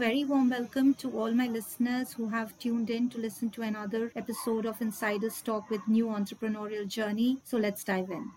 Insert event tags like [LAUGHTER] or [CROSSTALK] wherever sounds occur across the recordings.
very warm welcome to all my listeners who have tuned in to listen to another episode of Insiders Talk with New Entrepreneurial Journey. So let's dive in.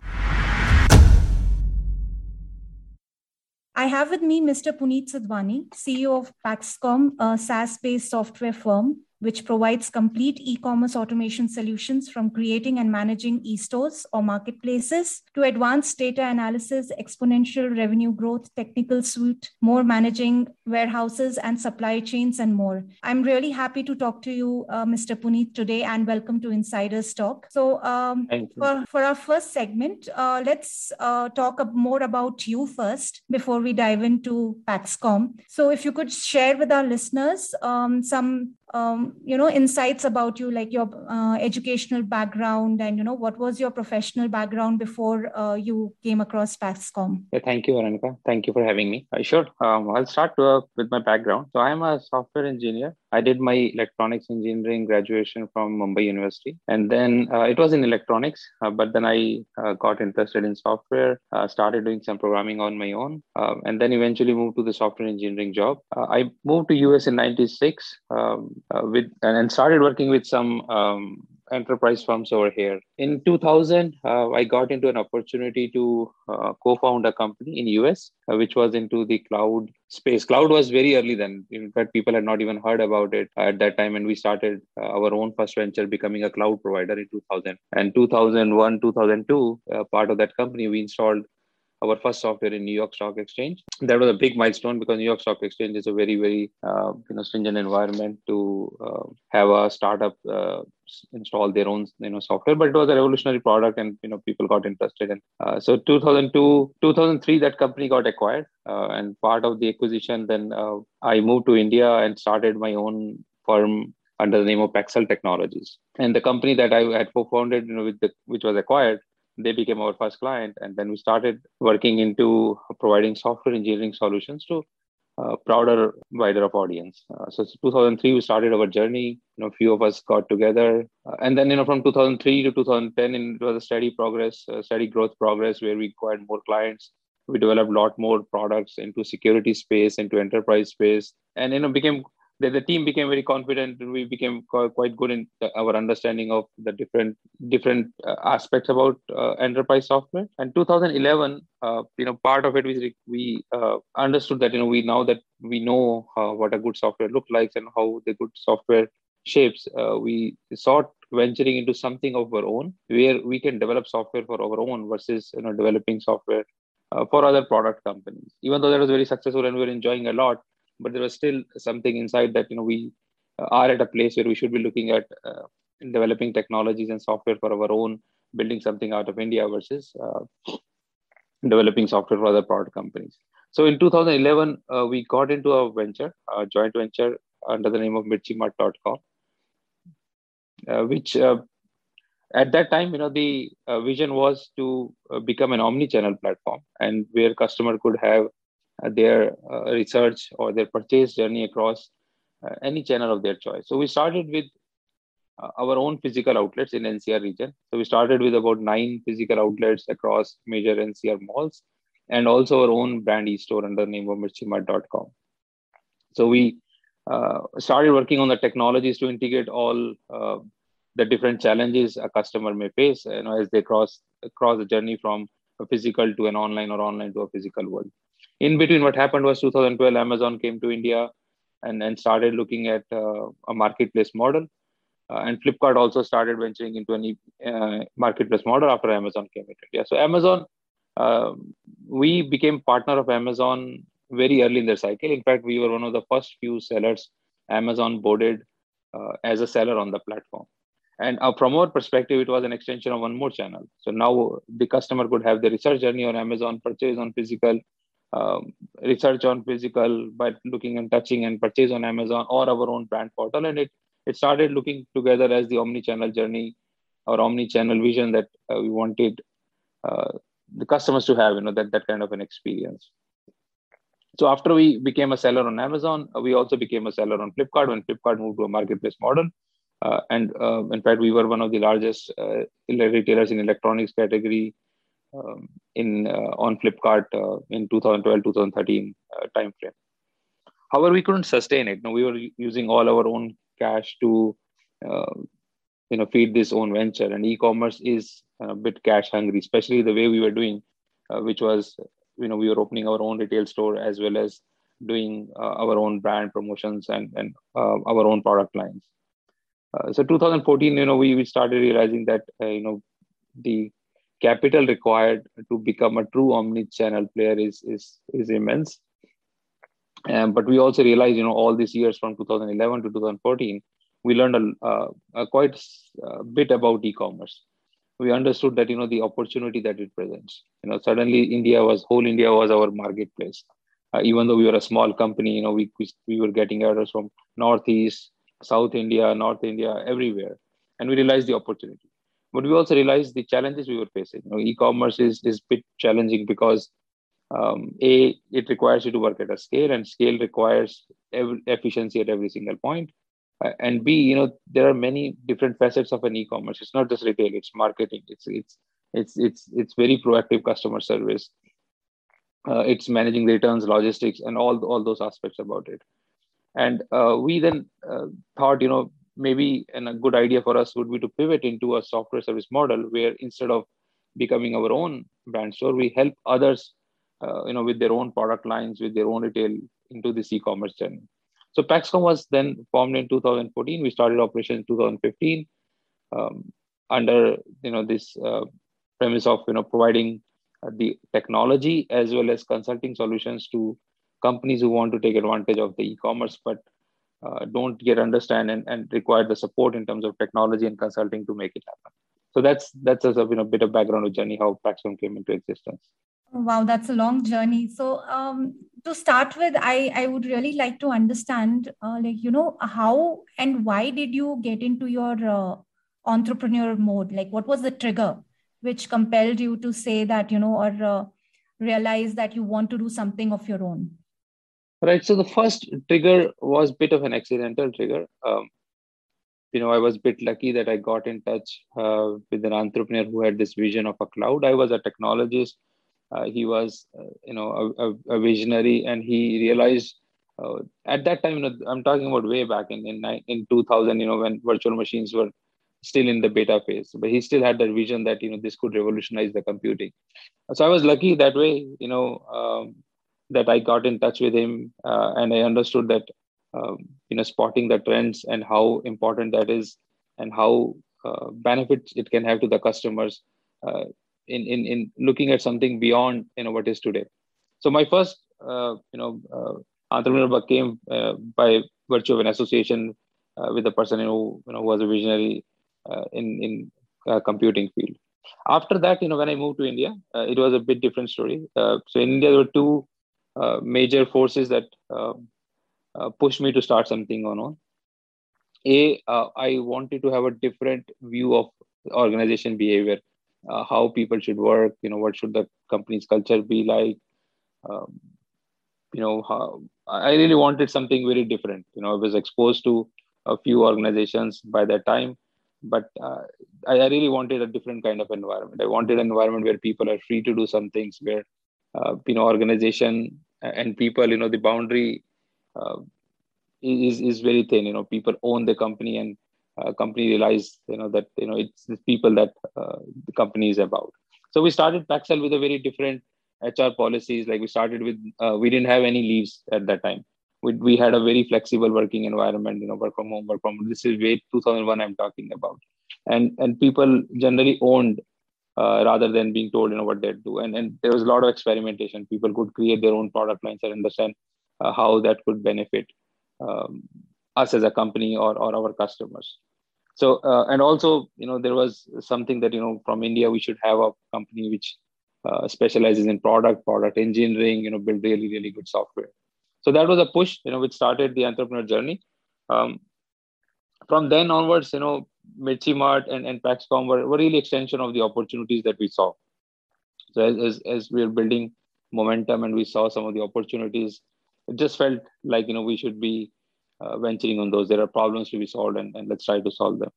I have with me Mr. Punit Sindhwani, CEO of Paxcom, a SaaS based software firm which provides complete e-commerce automation solutions from creating and managing e-stores or marketplaces to advanced data analysis, exponential revenue growth, technical suite, more managing warehouses and supply chains and more. I'm really happy to talk to you, uh, Mr. Punit, today and welcome to Insiders Talk. So um, for, for our first segment, uh, let's uh, talk more about you first before we dive into Paxcom. So if you could share with our listeners um, some um, you know insights about you like your uh, educational background and you know what was your professional background before uh, you came across Paxcom yeah, thank you Anika. thank you for having me. Uh, sure um, i'll start uh, with my background. So i'm a software engineer I did my electronics engineering graduation from Mumbai University, and then uh, it was in electronics. Uh, but then I uh, got interested in software, uh, started doing some programming on my own, um, and then eventually moved to the software engineering job. Uh, I moved to US in '96 um, uh, with and started working with some um, enterprise firms over here. In 2000, uh, I got into an opportunity to uh, co-found a company in US, uh, which was into the cloud space. Cloud was very early then. In fact, people had not even heard about it at that time, and we started uh, our own first venture, becoming a cloud provider in 2000. And 2001, 2002, uh, part of that company, we installed our first software in New York Stock Exchange. That was a big milestone because New York Stock Exchange is a very, very uh, you know stringent environment to uh, have a startup uh, install their own you know software. But it was a revolutionary product, and you know people got interested in. Uh, so 2002, 2003, that company got acquired, uh, and part of the acquisition, then uh, I moved to India and started my own firm under the name of Paxcel Technologies. And the company that I had co-founded, you know, with the, which was acquired, they became our first client and then we started working into providing software engineering solutions to uh, broader wider of audience. Uh, so 2003 we started our journey. You know a few of us got together uh, and then you know from 2003 to 2010 it was a steady progress steady growth progress where we acquired more clients. We developed a lot more products into security space into enterprise space and you know became the, the team became very confident and we became quite good in our understanding of the different different uh, aspects about uh, enterprise software. And 2011 uh, you know part of it was we uh, understood that you know we now that we know uh, what a good software looks like and how the good software shapes uh, we sought venturing into something of our own where we can develop software for our own versus you know developing software for other product companies. Even though that was very successful and we we're enjoying a lot but there was still something inside that you know we uh, are at a place where we should be looking at uh, developing technologies and software for our own building something out of india versus uh, developing software for other product companies. So in 2011 uh, we got into a venture a joint venture under the name of mirchimart.com uh, which uh, at that time you know the vision was to become an omni-channel platform and where customer could have their uh, research or their purchase journey across uh, any channel of their choice. So we started with our own physical outlets in NCR region. So we started with about nine physical outlets across major NCR malls and also our own brand e-store under the name of mirchimart.com. So we uh, started working on the technologies to integrate all uh, the different challenges a customer may face you know, as they cross across the journey from a physical to an online or online to a physical world in between what happened was 2012 amazon came to india and then started looking at uh, a marketplace model. Uh, and flipkart also started venturing into a uh, marketplace model after amazon came into india. So amazon um, we became partner of amazon very early in their cycle. In fact we were one of the first few sellers amazon boarded uh, as a seller on the platform. And uh, from our perspective it was an extension of one more channel. So now the customer could have the research journey on amazon purchase on physical um, research on physical by looking and touching and purchase on Amazon or our own brand portal. And it, it started looking together as the omni-channel journey or omni-channel vision that uh, we wanted uh, the customers to have, you know, that, that kind of an experience. So after we became a seller on Amazon, uh, we also became a seller on Flipkart when Flipkart moved to a marketplace model. Uh, and uh, in fact, we were one of the largest uh, retailers in electronics category um, in uh, on Flipkart uh, in 2012 2013 uh, timeframe. however, we couldn't sustain it. Know, we were using all our own cash to, uh, you know, feed this own venture. And e-commerce is a bit cash hungry, especially the way we were doing, uh, which was, you know, we were opening our own retail store as well as doing uh, our own brand promotions and and uh, our own product lines. Uh, so 2014, you know, we, we started realizing that, you know, the capital required to become a true omni-channel player is is is immense um, but we also realized, you know, all these years from 2011 to 2014, we learned a, a quite a bit about e-commerce. We understood that, you know, the opportunity that it presents. You know, suddenly India was whole India was our marketplace. Uh, even though we were a small company, you know, we we were getting orders from Northeast, South India, North India, everywhere, and we realized the opportunity. But we also realized the challenges we were facing. You know, e-commerce is is bit challenging because um, a it requires you to work at a scale and scale requires every, efficiency at every single point. Uh, and b you know there are many different facets of an e-commerce. It's not just retail it's marketing. It's it's it's it's it's very proactive customer service. Uh, it's managing returns logistics and all all those aspects about it. And uh, we then uh, thought you know maybe and a good idea for us would be to pivot into a software service model where instead of becoming our own brand store we help others uh, you know, with their own product lines, with their own retail into this e-commerce journey. So Paxcom was then formed in 2014. We started operation in 2015 um, under you know this uh, premise of you know providing uh, the technology as well as consulting solutions to companies who want to take advantage of the e-commerce but uh, don't yet understand and, and require the support in terms of technology and consulting to make it happen. So that's that's a you know bit of background of journey how Paxcom came into existence. Wow, that's a long journey. So, um, to start with, I, I would really like to understand, uh, like, you know, how and why did you get into your uh, entrepreneur mode? Like, what was the trigger which compelled you to say that, you know, or uh, realize that you want to do something of your own? Right. So, the first trigger was a bit of an accidental trigger. Um, you know, I was a bit lucky that I got in touch uh, with an entrepreneur who had this vision of a cloud. I was a technologist uh, he was, uh, you know, a, a, visionary, and he realized uh, at that time. You know, I'm talking about way back in in, in 2000. You know, when virtual machines were still in the beta phase, but he still had that vision that you know this could revolutionize the computing. So I was lucky that way. You know, um, that I got in touch with him, uh, and I understood that um, you know spotting the trends and how important that is, and how uh, benefits it can have to the customers uh, in in in looking at something beyond you know what is today. So my first uh, you know uh, entrepreneur came uh, by virtue of an association with a person who you know was a visionary in in computing field. After that you know when i moved to india it was a bit different story. So in india there were two major forces that pushed me to start something on own a I wanted to have a different view of organization behavior uh, how people should work you know what should the company's culture be like um, you know how i really wanted something very different. You know i was exposed to a few organizations by that time but uh, I, I, really wanted a different kind of environment. I wanted an environment where people are free to do some things where uh, you know organization and people you know the boundary uh, is is very thin you know people own the company and uh, company realized you know that you know it's the people that uh, the company is about. So we started paxcel with a very different hr policies. Like we started with uh, we didn't have any leaves at that time. We, we had a very flexible working environment you know work from home work from this is way 2001 i'm talking about. And and people generally owned uh, rather than being told you know what they do. And and there was a lot of experimentation. People could create their own product lines and understand uh, how that could benefit um, us as a company or, or our customers. So uh, and also you know there was something that you know from india we should have a company which uh, specializes in product product engineering you know build really really good software. So that was a push you know which started the entrepreneur journey. Um, from then onwards you know Mirchi Mart and, and Paxcom were, were really extension of the opportunities that we saw so as, as, as we are building momentum and we saw some of the opportunities it just felt like you know we should be uh, venturing on those. There are problems to be solved, and, and let's try to solve them.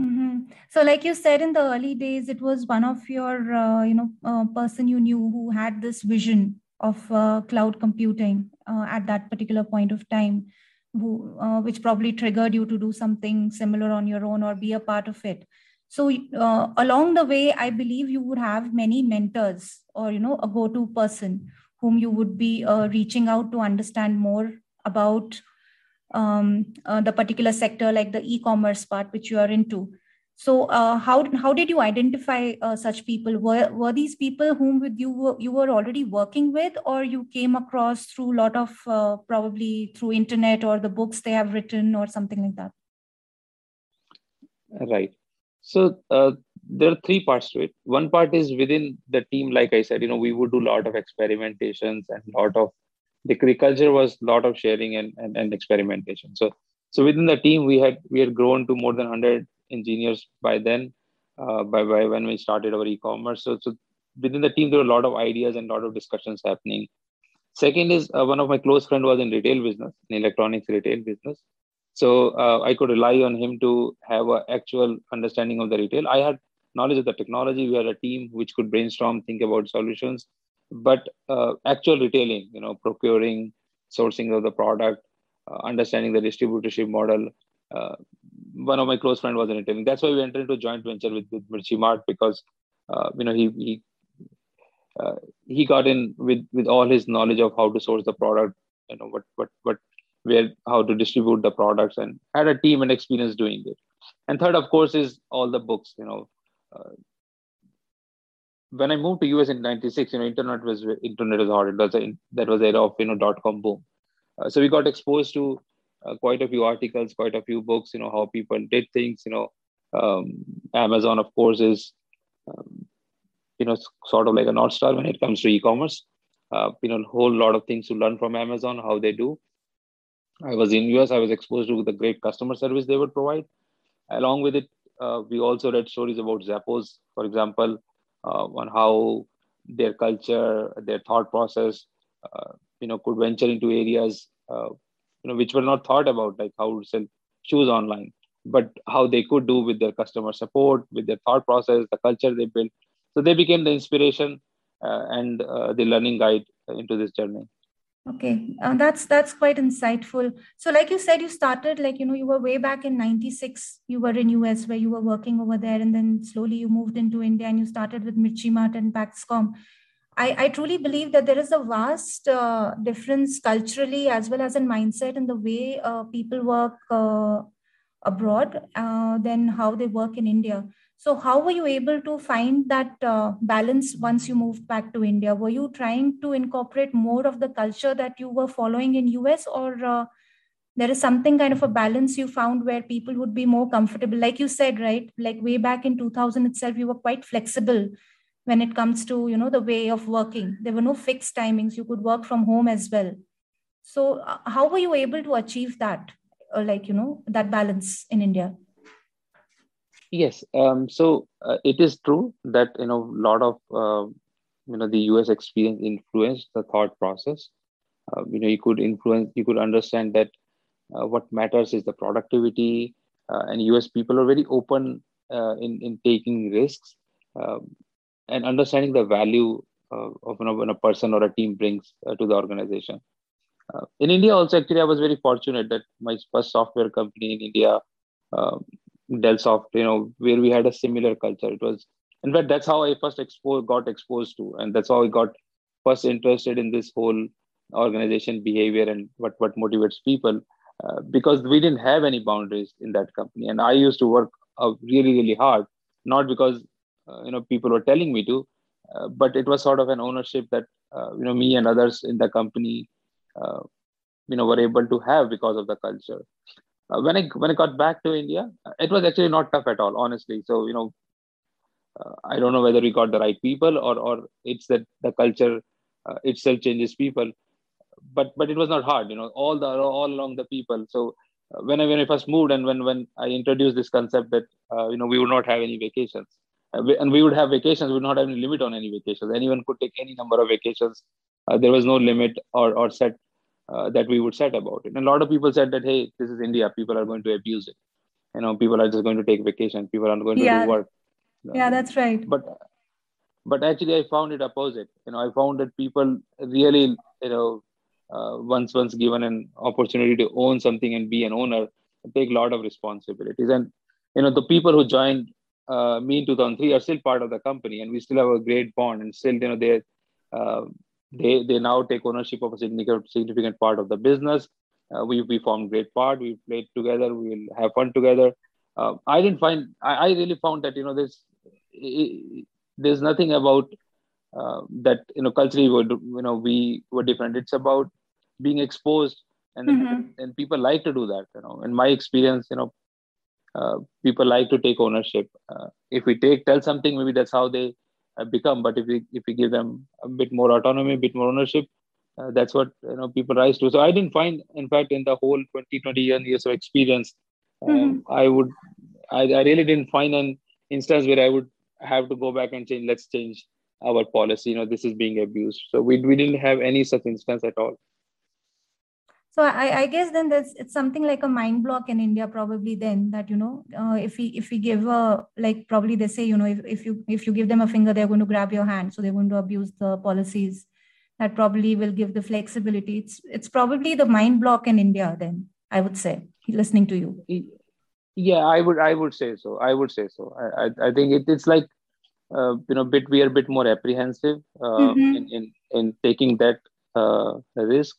Mm-hmm. So, like you said in the early days, it was one of your, uh, you know, uh, person you knew who had this vision of uh, cloud computing uh, at that particular point of time, who, uh, which probably triggered you to do something similar on your own or be a part of it. So uh, along the way, I believe you would have many mentors or you know a go-to person whom you would be uh, reaching out to understand more about um, uh, the particular sector, like the e-commerce part which you are into. So, uh, how how did you identify uh, such people? Were were these people whom with you were, you were already working with, or you came across through a lot of uh, probably through internet or the books they have written or something like that? Right. So uh, there are three parts to it. One part is within the team, like I said, you know, we would do a lot of experimentations and a lot of the culture was a lot of sharing and, and, and experimentation. So so within the team, we had we had grown to more than 100 engineers by then. Uh, by, by when we started our e-commerce, so so within the team there were a lot of ideas and a lot of discussions happening. Second is uh, one of my close friend was in retail business, in electronics retail business. So uh, I could rely on him to have an actual understanding of the retail. I had knowledge of the technology. We had a team which could brainstorm, think about solutions but uh, actual retailing you know procuring sourcing of the product uh, understanding the distributorship model uh, one of my close friend was in retailing that's why we entered into a joint venture with, with Mirchi Mart because uh, you know he he uh, he got in with with all his knowledge of how to source the product you know what what what where how to distribute the products and had a team and experience doing it and third of course is all the books you know uh, when I moved to US in '96, you know, internet was internet was hard. It was a, that was era of you know dot com boom. Uh, so we got exposed to quite a few articles, quite a few books. You know how people did things. You know, um, Amazon of course is um, you know sort of like a north star when it comes to e-commerce. Uh, you know, a whole lot of things to learn from Amazon, how they do. I was in US. I was exposed to the great customer service they would provide. Along with it, uh, we also read stories about Zappos, for example uh, on how their culture, their thought process, uh, you know, could venture into areas, uh, you know, which were not thought about, like how to sell shoes online, but how they could do with their customer support, with their thought process, the culture they built. So they became the inspiration and the learning guide into this journey. Okay. Uh, that's that's quite insightful. So like you said you started like you know you were way back in 96 you were in us where you were working over there and then slowly you moved into india and you started with Mirchi Mart and paxcom I, I truly believe that there is a vast uh, difference culturally as well as in mindset in the way uh, people work uh, abroad uh, than how they work in india so, how were you able to find that uh, balance once you moved back to India? Were you trying to incorporate more of the culture that you were following in US, or uh, there is something kind of a balance you found where people would be more comfortable? Like you said, right? Like way back in 2000 itself, you were quite flexible when it comes to you know the way of working. There were no fixed timings. You could work from home as well. So, uh, how were you able to achieve that, or like you know that balance in India? Yes. Um, so uh, it is true that you know a lot of uh, you know the U.S. experience influenced the thought process. Uh, you know, you could influence, you could understand that uh, what matters is the productivity, uh, and U.S. people are very open uh, in in taking risks um, and understanding the value of you know, when a person or a team brings to the organization. in India, also actually, I was very fortunate that my first software company in India. Um, Dellsoft, you know, where we had a similar culture. It was, in fact, that's how I first exposed, got exposed to, and that's how I got first interested in this whole organization behavior and what what motivates people, uh, because we didn't have any boundaries in that company, and I used to work uh, really really hard, not because uh, you know people were telling me to, uh, but it was sort of an ownership that uh, you know me and others in the company, uh, you know, were able to have because of the culture uh, when I when I got back to India, it was actually not tough at all, honestly. So you know, uh, I don't know whether we got the right people or or it's that the culture uh, itself changes people, but but it was not hard. You know, all the all along the people. So uh, when I when I first moved and when when I introduced this concept that uh, you know we would not have any vacations. Uh, and we would have vacations. We would not have any limit on any vacations. Anyone could take any number of vacations. there was no limit or, or set uh, that we would set about it. And a lot of people said that, hey, this is India. People are going to abuse it. You know, people are just going to take vacation. People are going to do work. Yeah, that's right. But but actually i found it opposite you know i found that people really you know uh, once once given an opportunity to own something and be an owner take a lot of responsibilities and you know the people who joined uh, me in 2003 are still part of the company and we still have a great bond and still you know they uh, they they now take ownership of a significant significant part of the business. Uh, we we formed great part. We played together. We will have fun together. Uh, i didn't find I, I, really found that you know there's it, there's nothing about uh, that you know culturally would you know we were different. It's about being exposed and mm-hmm. and people like to do that you know. In my experience you know uh, people like to take ownership. Uh, if we take tell something maybe that's how they uh, become. But if we if we give them a bit more autonomy a bit more ownership uh, that's what you know people rise to. So i didn't find in fact in the whole 20 20 years of experience um, mm-hmm. i would I, I really didn't find an instance where i would have to go back and change let's change our policy. You know this is being abused. So we, we didn't have any such instance at all so I, I guess then there's it's something like a mind block in india probably then that you know uh, if we if we give a like probably they say you know if, if you if you give them a finger they're going to grab your hand. So they're going to abuse the policies that probably will give the flexibility. It's it's probably the mind block in india then i would say listening to you. Yeah i would i would say so. I would say so. I i, I think it, it's like uh, you know bit we are a bit more apprehensive uh, mm-hmm. in, in in taking that uh, risk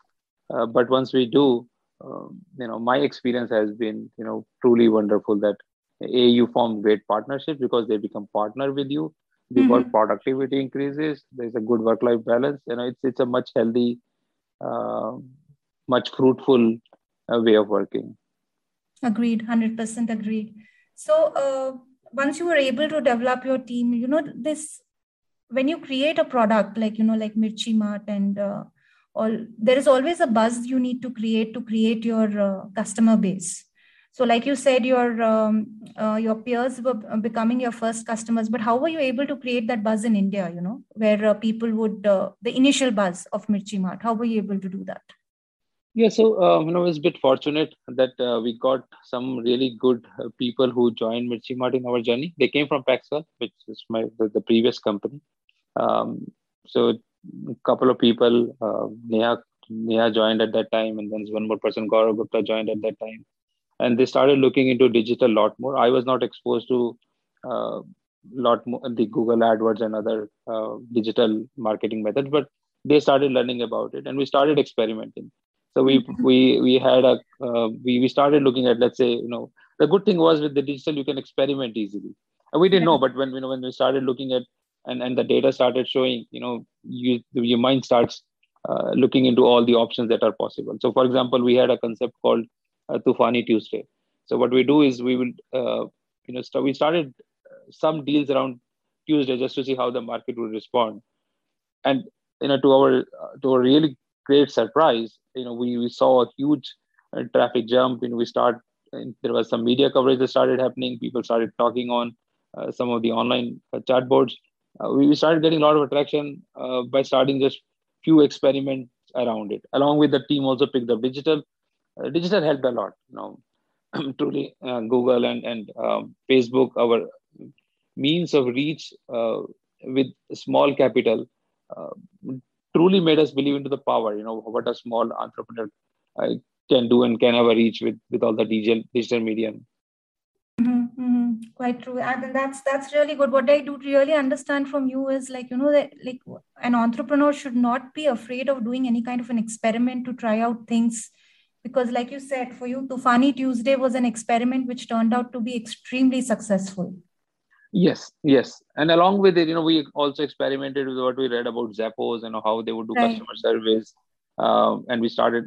uh, but once we do um, you know my experience has been you know truly wonderful that a you form great partnerships because they become partner with you. The mm-hmm. work productivity increases. There's a good work life balance. You know it's it's a much healthy uh, much fruitful uh, way of working. Agreed. 100% agreed. So uh, once you were able to develop your team you know this when you create a product like you know like mirchi mart and uh, all there is always a buzz you need to create to create your uh, customer base. So like you said your um, uh, your peers were becoming your first customers but how were you able to create that buzz in india you know where uh, people would uh, the initial buzz of mirchi mart how were you able to do that? Yeah so um, you know it's a bit fortunate that uh, we got some really good uh, people who joined mirchi mart in our journey. They came from paxcel which is my the, the previous company. Um, so a couple of people, uh, Neha, Neha joined at that time, and then one more person, Gaurav Gupta, joined at that time. And they started looking into digital a lot more. I was not exposed to a uh, lot more the Google AdWords and other uh, digital marketing methods, but they started learning about it, and we started experimenting. So we mm-hmm. we we had a uh, we we started looking at let's say you know the good thing was with the digital you can experiment easily. And we didn't know, but when you know when we started looking at and and the data started showing you know you your mind starts uh, looking into all the options that are possible. So for example we had a concept called uh, tufani tuesday. So what we do is we will uh, you know st- we started some deals around tuesday just to see how the market would respond. And you know to our to a really great surprise you know we, we saw a huge uh, traffic jump and we start and there was some media coverage that started happening. People started talking on uh, some of the online uh, chat boards uh, we started getting a lot of attraction uh, by starting just few experiments around it. Along with the team, also picked up digital. Uh, digital helped a lot. You know, [CLEARS THROAT] truly, uh, Google and and um, Facebook, our means of reach uh, with small capital, uh, truly made us believe into the power. You know what a small entrepreneur can do and can a reach with with all the digital digital medium quite true. And that's that's really good. What i do really understand from you is like you know that like an entrepreneur should not be afraid of doing any kind of an experiment to try out things. Because like you said for you tufani tuesday was an experiment which turned out to be extremely successful. Yes yes. And along with it you know we also experimented with what we read about zappos and how they would do right. customer service. Um, and we started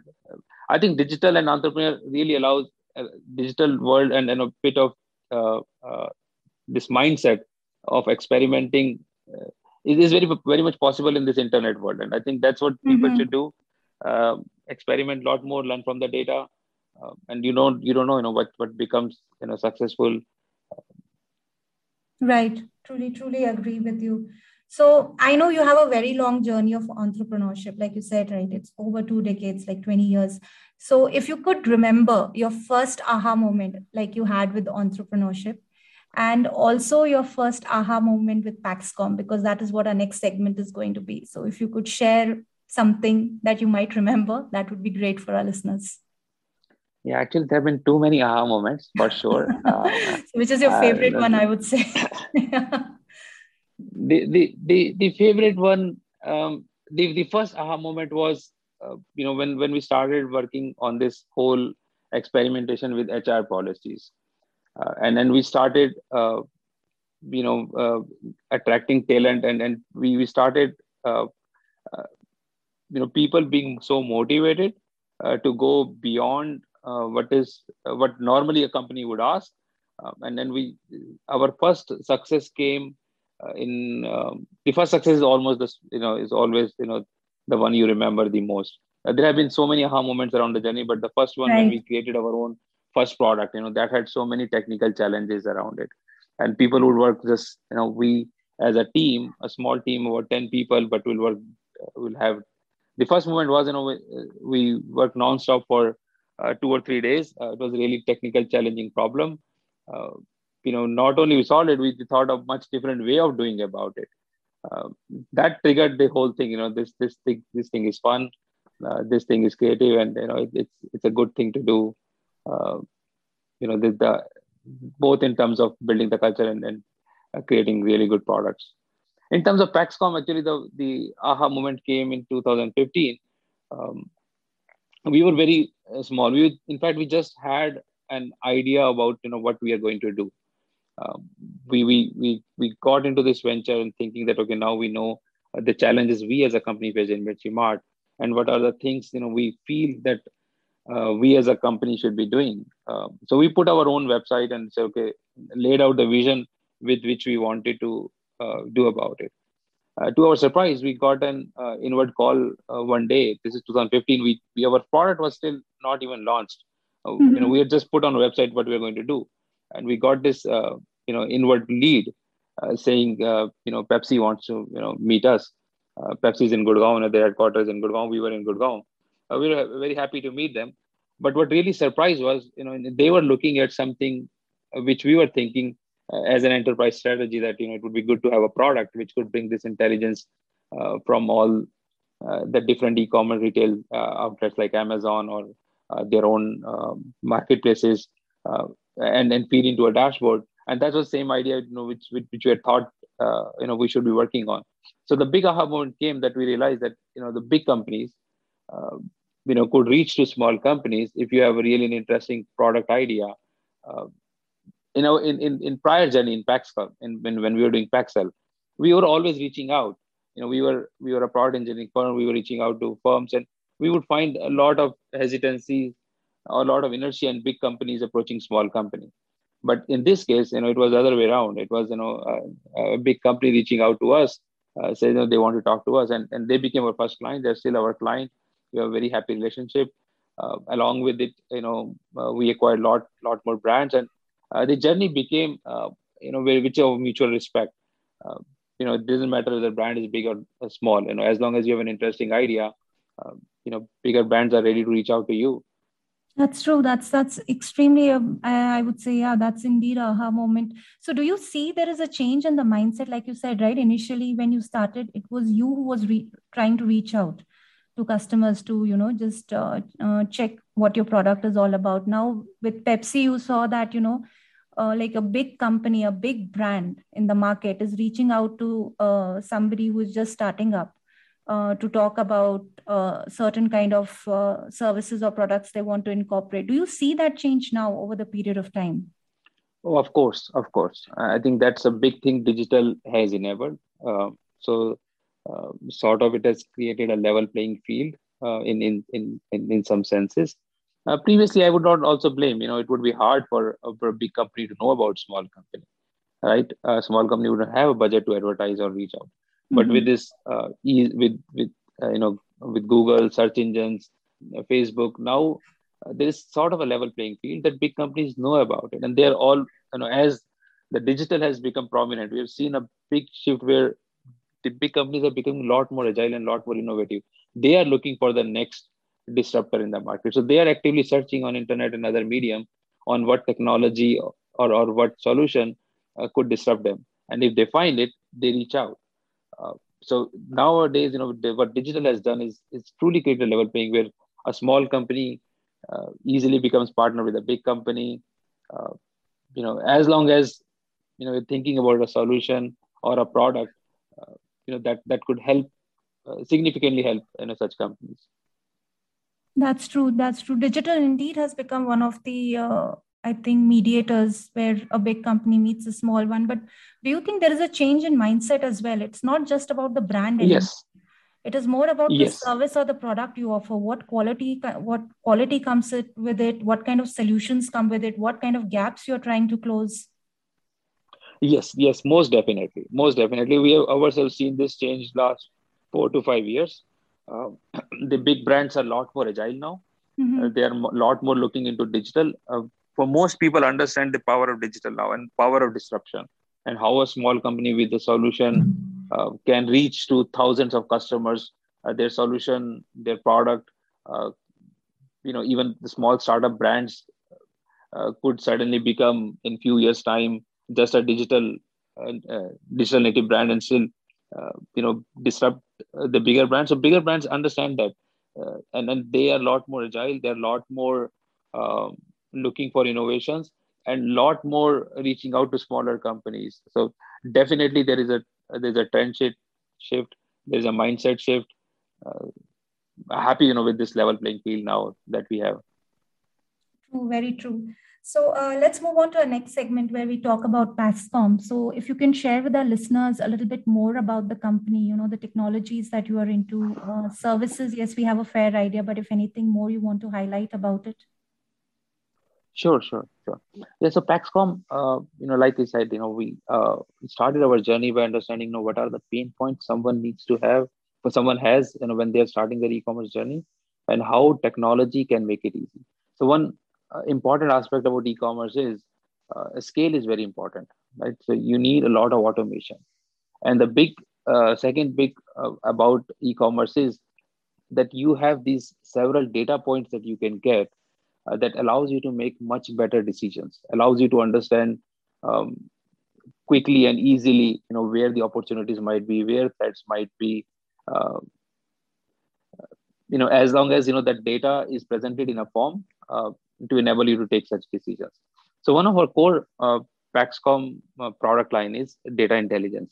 i think digital and entrepreneur really allows uh, digital world and, and a bit of this mindset of experimenting uh, is very very much possible in this internet world. And i think that's what people mm-hmm. should do uh, experiment a lot more learn from the data. Uh, and you don't you don't know you know what what becomes you know successful. Right. Truly truly agree with you so i know you have a very long journey of entrepreneurship like you said right it's over two decades like 20 years so if you could remember your first aha moment like you had with entrepreneurship and also your first aha moment with Paxcom, because that is what our next segment is going to be. So if you could share something that you might remember, that would be great for our listeners. Yeah, actually, there have been too many aha moments for sure. [LAUGHS] Uh, Which is your uh, favorite uh, one, I would say? [LAUGHS] the, the, the, the favorite one, um, the, the first aha moment was, uh, you know, when, when we started working on this whole experimentation with HR policies. Uh, and then we started, uh, you know, attracting talent and, and we, we started, you know, people being so motivated to go beyond uh, what is uh, what normally a company would ask um, and then we our first success came uh, in um, the first success is almost this you know is always you know the one you remember the most there have been so many aha moments around the journey but the first one right. when we created our own first product you know that had so many technical challenges around it and people would work just you know we as a team a small team about 10 people but we'll work we'll have the first moment was you know we, we worked non-stop for uh, two or three days. Uh, it was a really technical, challenging problem. Uh, you know, not only we solved it, we thought of much different way of doing about it. that triggered the whole thing. You know, this this thing this thing is fun. this thing is creative, and you know, it, it's it's a good thing to do. you know, the, the both in terms of building the culture and, and creating really good products. In terms of Paxcom, actually, the, the aha moment came in 2015. Um, we were very uh, small. We, in fact, we just had an idea about you know what we are going to do. Um, we, we we we got into this venture and thinking that okay, now we know the challenges we as a company face in Mirchi Mart, and what are the things you know we feel that uh, we as a company should be doing. Um, so we put our own website and said okay, laid out the vision with which we wanted to uh, do about it uh, to our surprise, we got an uh, inward call uh, one day. This is 2015. We, we, our product was still not even launched. Mm-hmm. You know, we had just put on a website what we were going to do, and we got this uh, you know inward lead uh, saying uh, you know Pepsi wants to you know meet us. Pepsi is in Gurgaon, and their headquarters in Gurgaon. We were in Gurgaon. we were very happy to meet them. But what really surprised was, you know, they were looking at something which we were thinking uh, as an enterprise strategy that you know it would be good to have a product which could bring this intelligence uh, from all uh, the different e-commerce retail outlets like Amazon or their own marketplaces and then feed into a dashboard and that was the same idea you know which which, which we had thought uh, you know we should be working on so the big aha moment came that we realized that you know the big companies uh, you know could reach to small companies if you have a really interesting product idea uh, you know, in, in, in prior journey in Paxcom, in, when, when we were doing Paxcel, we were always reaching out. You know, we were we were a product engineering firm. We were reaching out to firms, and we would find a lot of hesitancy, a lot of inertia in big companies approaching small companies. But in this case, you know, it was the other way around. It was you know a, a big company reaching out to us, uh, saying you know, they want to talk to us, and, and they became our first client. They're still our client. We have a very happy relationship. Uh, along with it, you know, uh, we acquired a lot lot more brands, and uh, the journey became uh, you know which of mutual respect uh, you know it doesn't matter whether the brand is big or small you know as long as you have an interesting idea you know bigger brands are ready to reach out to you that's true. That's that's extremely uh, i would say yeah that's indeed a aha moment. So do you see there is a change in the mindset like you said right? Initially when you started it was you who was re- trying to reach out to customers to you know just uh, uh, check what your product is all about. Now with pepsi you saw that you know uh, like a big company, a big brand in the market is reaching out to uh, somebody who's just starting up uh, to talk about uh, certain kind of uh, services or products they want to incorporate. Do you see that change now over the period of time? Oh, of course, of course. I think that's a big thing digital has enabled. Uh, so, sort of, it has created a level playing field in, in in in in some senses uh, previously, I would not also blame. You know, it would be hard for, uh, for a big company to know about small company, right? A small company wouldn't have a budget to advertise or reach out. Mm-hmm. But with this, uh, ease, with with uh, you know, with Google search engines, uh, Facebook, now uh, there is sort of a level playing field that big companies know about it, and they're all you know as the digital has become prominent. We have seen a big shift where the big companies are becoming a lot more agile and a lot more innovative. They are looking for the next disruptor in the market. So they are actively searching on internet and other medium on what technology or, or what solution uh, could disrupt them. And if they find it, they reach out. Uh, so nowadays, you know, what digital has done is it's truly created a level playing where a small company uh, easily becomes partner with a big company. Uh, you know, as long as you know you're thinking about a solution or a product, uh, you know that that could help uh, significantly help you know such companies. That's true. That's true. Digital indeed has become one of the uh, I think mediators where a big company meets a small one. But do you think there is a change in mindset as well? It's not just about the brand anymore. Yes. It is more about yes. the service or the product you offer. What quality, what quality comes with it? What kind of solutions come with it? What kind of gaps you're trying to close? Yes, yes, most definitely, most definitely. We have ourselves seen this change last four to five years. Uh, [CLEARS THROAT] the big brands are a lot more agile now. Mm-hmm. Uh, they are a lot more looking into digital. Uh, for most people understand the power of digital now and power of disruption and how a small company with a solution uh, can reach to thousands of customers uh, their solution their product uh, you know even the small startup brands uh, could suddenly become in few years time just a digital uh, digital native brand and still you know disrupt the bigger brands. So bigger brands understand that and then they are a lot more agile. They're a lot more um, looking for innovations and lot more reaching out to smaller companies so definitely there is a there's a trend shift there's a mindset shift uh, happy you know with this level playing field now that we have true very true so uh, let's move on to our next segment where we talk about Paxcom. So if you can share with our listeners a little bit more about the company, you know, the technologies that you are into, uh, services. Yes, we have a fair idea, but if anything more you want to highlight about it. Sure, sure, sure. Yeah, so Paxcom, uh, you know, like I said, you know, we uh, started our journey by understanding, you know, what are the pain points someone needs to have, for someone has, you know, when they're starting their e-commerce journey, and how technology can make it easy. So one uh, important aspect about e-commerce is uh, scale is very important, right? So you need a lot of automation, and the big uh, second big uh, about e-commerce is that you have these several data points that you can get uh, that allows you to make much better decisions allows you to understand um, quickly and easily you know where the opportunities might be where threats might be uh, you know as long as you know that data is presented in a form uh, to enable you to take such decisions. So one of our core uh, paxcom uh, product line is data intelligence.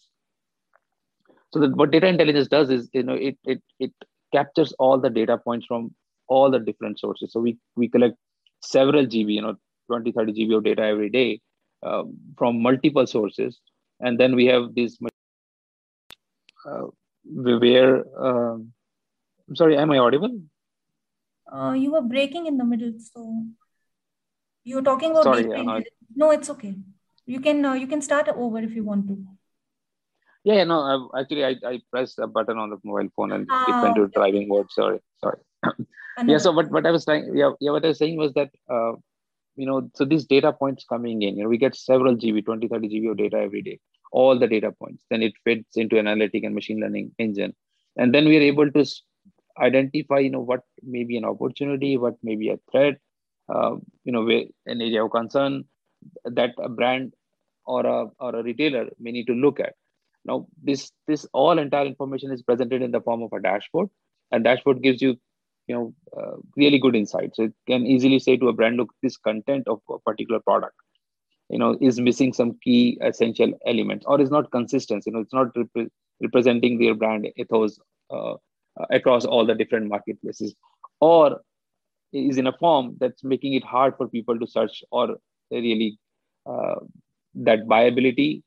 So that what data intelligence does is you know it it it captures all the data points from all the different sources. So we, we collect several GB, you know, 20, 30 GB of data every day um, from multiple sources. And then we have this, uh, where, um, I'm sorry, am I audible? Uh, you were breaking in the middle. So you were talking about sorry, data No, it's okay. You can, uh, you can start over if you want to. Yeah, yeah no, I've, actually, I, I pressed a button on the mobile phone and ah, it went to driving mode. Sorry, sorry. Yeah so what, what i was saying yeah, yeah what i was saying was that uh, you know so these data points coming in you know we get several gb 20 30 gb of data every day all the data points. Then it fits into an analytic and machine learning engine. And then we are able to identify you know what may be an opportunity what may be a threat uh, you know an area of concern that a brand or a or a retailer may need to look at. Now this this all entire information is presented in the form of a dashboard. And dashboard gives you you know uh, really good insight so it can easily say to a brand look this content of a particular product you know is missing some key essential elements or is not consistent you know it's not rep- representing their brand ethos uh, across all the different marketplaces or is in a form that's making it hard for people to search or really uh, that viability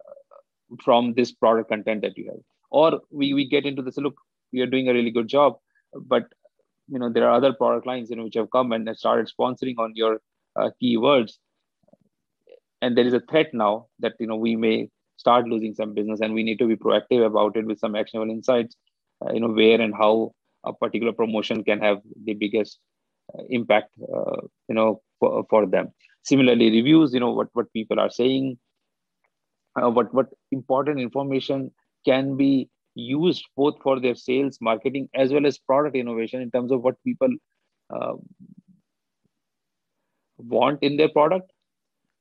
uh, from this product content that you have. Or we, we get into this look we are doing a really good job but you know there are other product lines know which have come and have started sponsoring on your uh, keywords. And there is a threat now that you know we may start losing some business and we need to be proactive about it with some actionable insights uh, you know where and how a particular promotion can have the biggest uh, impact uh, you know for, for them. Similarly reviews you know what what people are saying uh, what what important information can be used both for their sales, marketing, as well as product innovation in terms of what people uh, want in their product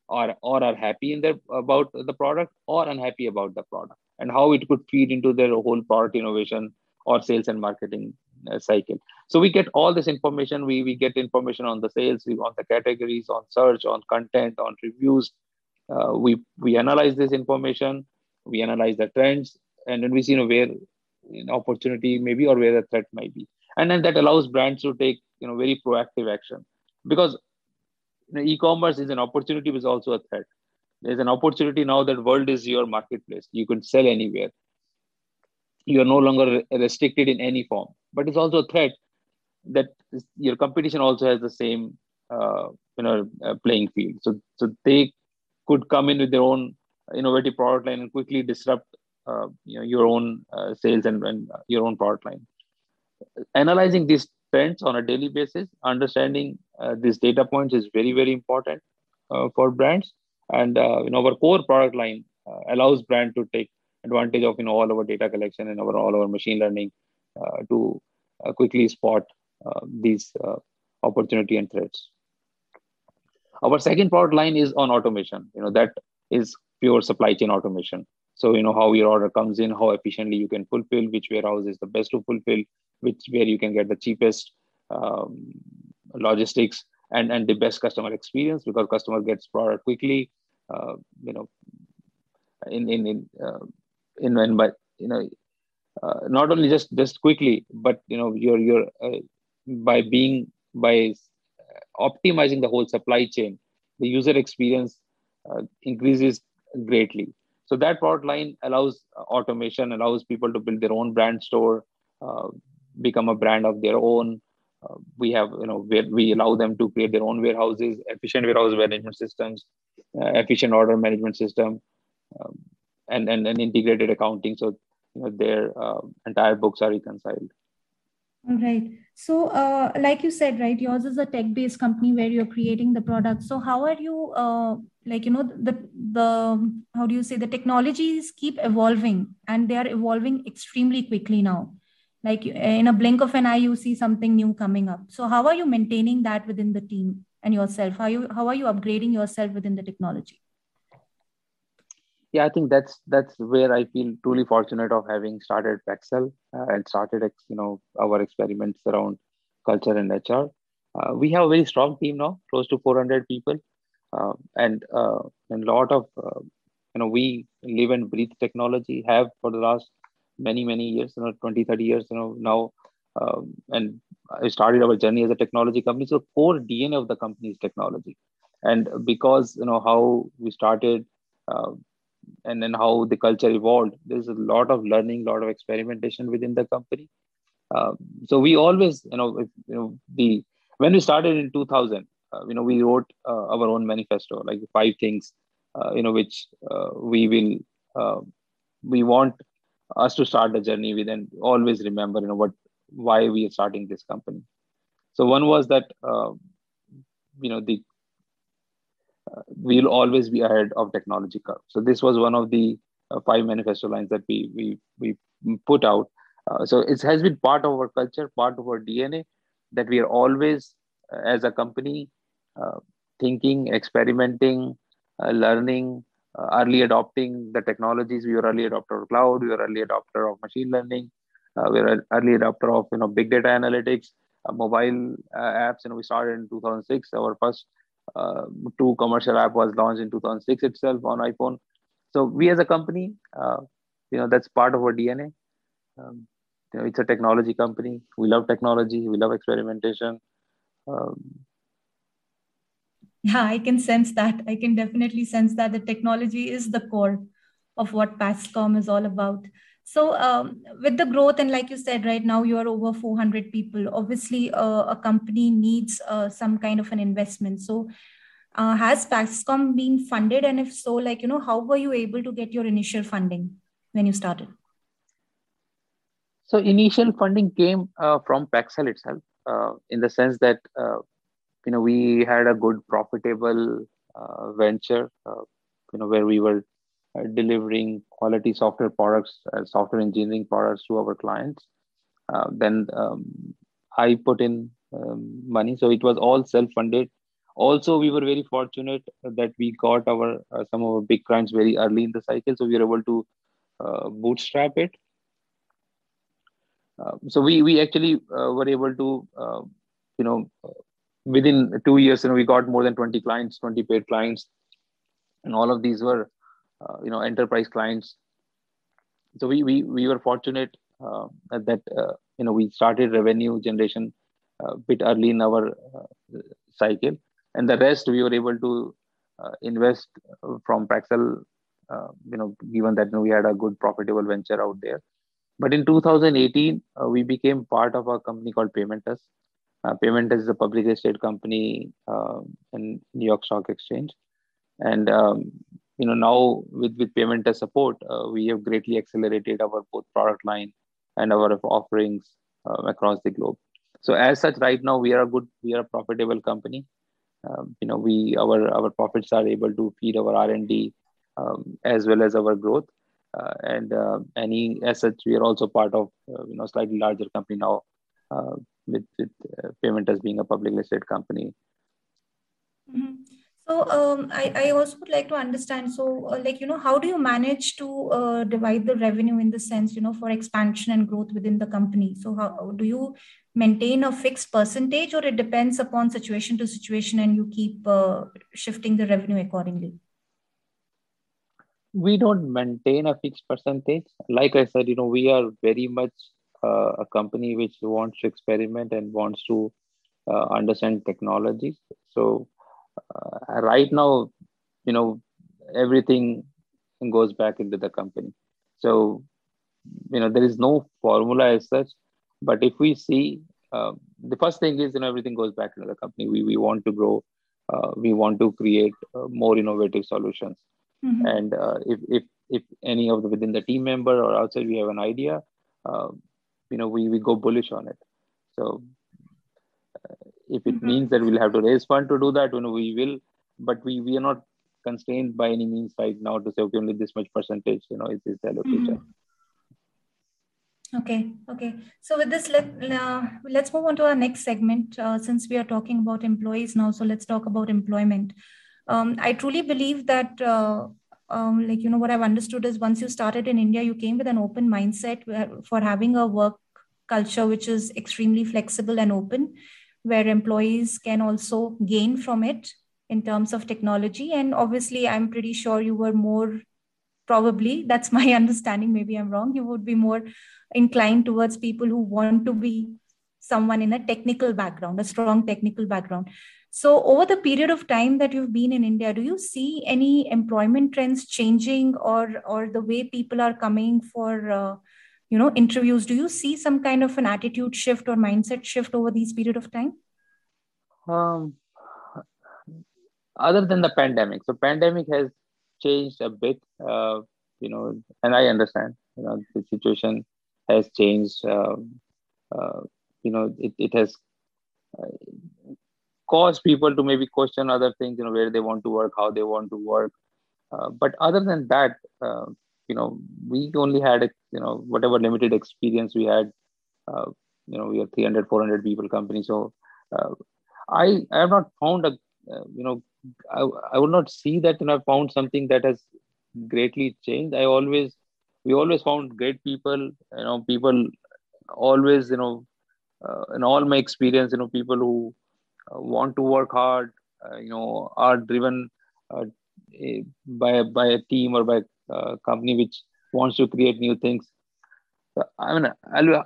or or are happy in their about the product or unhappy about the product and how it could feed into their whole product innovation or sales and marketing uh, cycle. So we get all this information. We we get information on the sales we on the categories on search on content on reviews. Uh, we we analyze this information. We analyze the trends and then we see you know, where an opportunity maybe or where the threat might be. And then that allows brands to take you know very proactive action. Because you know, e-commerce is an opportunity but also a threat. There's an opportunity now that world is your marketplace. You can sell anywhere. You are no longer restricted in any form. But it's also a threat that your competition also has the same uh, you know uh, playing field. So so they could come in with their own innovative product line and quickly disrupt you know, your own uh, sales and, and your own product line. Analyzing these trends on a daily basis, understanding uh, these data points is very, very important uh, for brands. And uh, you know, our core product line uh, allows brand to take advantage of you know all our data collection and our all our machine learning to quickly spot these opportunity and threats. Our second product line is on automation. You know that is pure supply chain automation. So you know how your order comes in, how efficiently you can fulfill, which warehouse is the best to fulfill, which where you can get the cheapest um, logistics and and the best customer experience because customer gets product quickly. Uh, you know, in in in uh, in when but you know uh, not only just just quickly, but you know you're you're uh, by being by optimizing the whole supply chain, the user experience uh, increases greatly so that product line allows automation, allows people to build their own brand store, uh, become a brand of their own. Uh, we have, you know, we, we allow them to create their own warehouses, efficient warehouse management systems, uh, efficient order management system, um, and, and, and integrated accounting. So, you know, their uh, entire books are reconciled. All right. So, uh, like you said, right, yours is a tech-based company where you're creating the product. So, how are you, uh, like, you know, the the how do you say the technologies keep evolving and they are evolving extremely quickly now. Like in a blink of an eye, you see something new coming up. So, how are you maintaining that within the team and yourself? How you how are you upgrading yourself within the technology? yeah, I think that's that's where I feel truly fortunate of having started Paxcel uh, and started you know our experiments around culture and HR. Uh, we have a very strong team now, close to 400 people, uh, and uh, and a lot of uh, you know we live and breathe technology. Have for the last many many years, you know, 20 30 years, you know now, um, and I started our journey as a technology company. So core DNA of the company is technology, and because you know how we started. Uh, and then how the culture evolved there's a lot of learning a lot of experimentation within the company uh, so we always you know if, you know the when we started in 2000 uh, you know we wrote uh, our own manifesto like five things uh, you know which uh, we will uh, we want us to start the journey with and always remember you know what why we are starting this company so one was that you know the uh, we'll always be ahead of technology curve. So this was one of the uh, five manifesto lines that we we we put out. Uh, so it has been part of our culture, part of our DNA, that we are always, uh, as a company, uh, thinking, experimenting, uh, learning, early adopting the technologies. We were early adopter of cloud. We were early adopter of machine learning. we were early adopter of you know big data analytics, mobile apps. You know we started in 2006. Our first uh, two commercial app was launched in 2006 itself on iphone so we as a company uh, you know that's part of our dna um, you know, it's a technology company we love technology we love experimentation um, yeah i can sense that i can definitely sense that the technology is the core of what Paxcom is all about so um, with the growth and like you said, right now you are over 400 people. Obviously, uh, a company needs uh, some kind of an investment. So uh, has Paxcom been funded? And if so, like, you know, how were you able to get your initial funding when you started? So initial funding came uh, from Paxcel itself uh, in the sense that, uh, you know, we had a good profitable venture, you know, where we were uh, delivering quality software products, uh, software engineering products to our clients. Uh, then um, I put in um, money, so it was all self-funded. also we were very fortunate that we got our uh, some of our big clients very early in the cycle so we were able to uh, bootstrap it uh, so we we actually uh, were able to uh, you know within two years you know we got more than 20 clients 20 paid clients and all of these were you know enterprise clients so we we, we were fortunate that you know we started revenue generation a bit early in our cycle and the rest we were able to uh, invest from Paxcel, uh, you know, given that you know, we had a good profitable venture out there. But in 2018, uh, we became part of a company called Paymentus. Uh, Paymentus is a public listed company um, in New York Stock Exchange, and um, you know now with with Paymentus support, uh, we have greatly accelerated our both product line and our offerings uh, across the globe. So as such, right now we are a good, we are a profitable company. Um, you know we our our profits are able to feed our r&d um, as well as our growth. Uh, and uh, any as such we are also part of uh, you know slightly larger company now. Uh, with, with uh, Paymentus being a public listed company mm-hmm. So um, I, I also would like to understand. So, uh, like you know, how do you manage to uh, divide the revenue in the sense, you know, for expansion and growth within the company? So, how do you maintain a fixed percentage, or it depends upon situation to situation, and you keep uh, shifting the revenue accordingly? We don't maintain a fixed percentage. Like I said, you know, we are very much a company which wants to experiment and wants to uh, understand technologies. So uh, right now, you know, everything goes back into the company. So, you know, there is no formula as such. But if we see, uh, the first thing is, you know, everything goes back into the company. We, we want to grow. Uh, we want to create uh, more innovative solutions. Mm-hmm. And uh, if, if, if any of the within the team member or outside we have an idea, you know, we, we go bullish on it. So if it mm-hmm. means that we'll have to raise fund to do that, you know, we will. But we we are not constrained by any means right now to say okay, only this much percentage, you know, is this allocation. Mm-hmm. Okay, okay. So with this, let uh, let's move on to our next segment. Uh, since we are talking about employees now, so let's talk about employment. Um, I truly believe that. Uh, um, like you know what I've understood is once you started in India, you came with an open mindset for having a work culture which is extremely flexible and open where employees can also gain from it in terms of technology. And obviously, I'm pretty sure you were more, probably, that's my [LAUGHS] understanding, maybe I'm wrong, you would be more inclined towards people who want to be someone in a technical background, a strong technical background. So, over the period of time that you've been in India, do you see any employment trends changing, or or the way people are coming for uh, you know interviews. Do you see some kind of an attitude shift or mindset shift over these period of time? Um, other than the pandemic. So pandemic has changed a bit uh, you know and i understand you know the situation has changed uh, uh, you know it, it has uh, caused people to maybe question other things you know where they want to work how they want to work. Uh, but other than that uh, you know we only had a, you know whatever limited experience we had uh, you know we are 300 400 people company. So uh, i i have not found a uh, you know I, I would not see that you know i found something that has greatly changed. I always we always found great people you know people always you know uh, in all my experience you know people who uh, want to work hard uh, you know are driven by by a team or by uh, company which wants to create new things. So, I mean, I'll,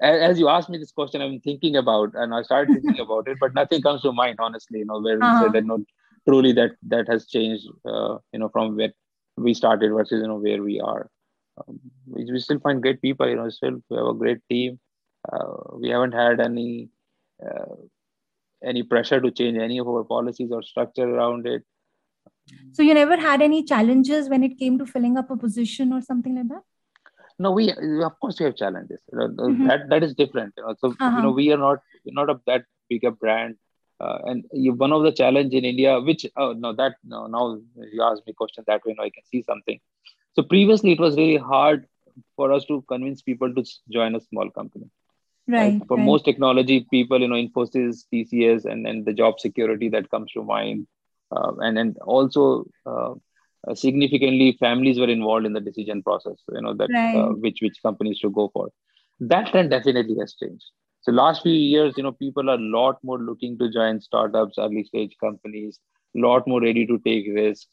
as you asked me this question, I'm thinking about, and I started thinking [LAUGHS] about it, but nothing comes to mind, honestly. You know, where uh-huh. we say that no, truly that that has changed. Uh, you know, from where we started versus you know where we are. Um, we, we still find great people. You know, still we have a great team. Uh, we haven't had any uh, any pressure to change any of our policies or structure around it. So you never had any challenges when it came to filling up a position or something like that? No, we of course we have challenges. Mm-hmm. That that is different. You know? So uh-huh. you know we are not not a that big a brand. Uh, and you, one of the challenge in India, which oh no that no now you ask me question that way, now I can see something. So previously it was really hard for us to convince people to join a small company. Right. For right. most technology people, you know, Infosys, TCS, and then the job security that comes to mind, uh, and and also uh, uh, significantly families were involved in the decision process. You know that uh, which which companies to go for. That trend definitely has changed. So last few years, you know, people are a lot more looking to join startups, early stage companies, a lot more ready to take risks,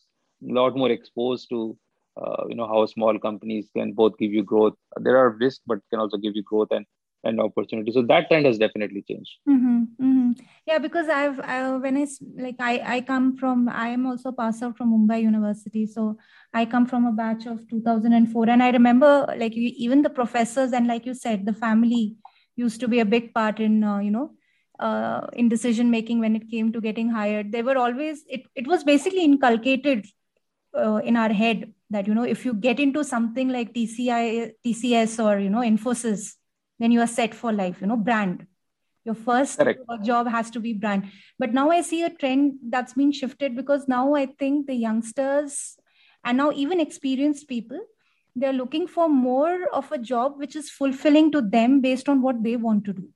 a lot more exposed to uh, you know how small companies can both give you growth there are risks but can also give you growth and and opportunity. So that trend has definitely changed. Mm-hmm, mm-hmm. yeah because i've I, when i like i i come from i am also passed out from mumbai university. So i come from a batch of 2004 and i remember like even the professors and like you said the family used to be a big part in uh, you know uh, in decision making when it came to getting hired. They were always it, it was basically inculcated uh, in our head that you know if you get into something like tci tcs or you know infosys then you are set for life you know brand. Your first Correct. job has to be brand. But now i see a trend that's been shifted because now i think the youngsters and now even experienced people they're looking for more of a job which is fulfilling to them based on what they want to do.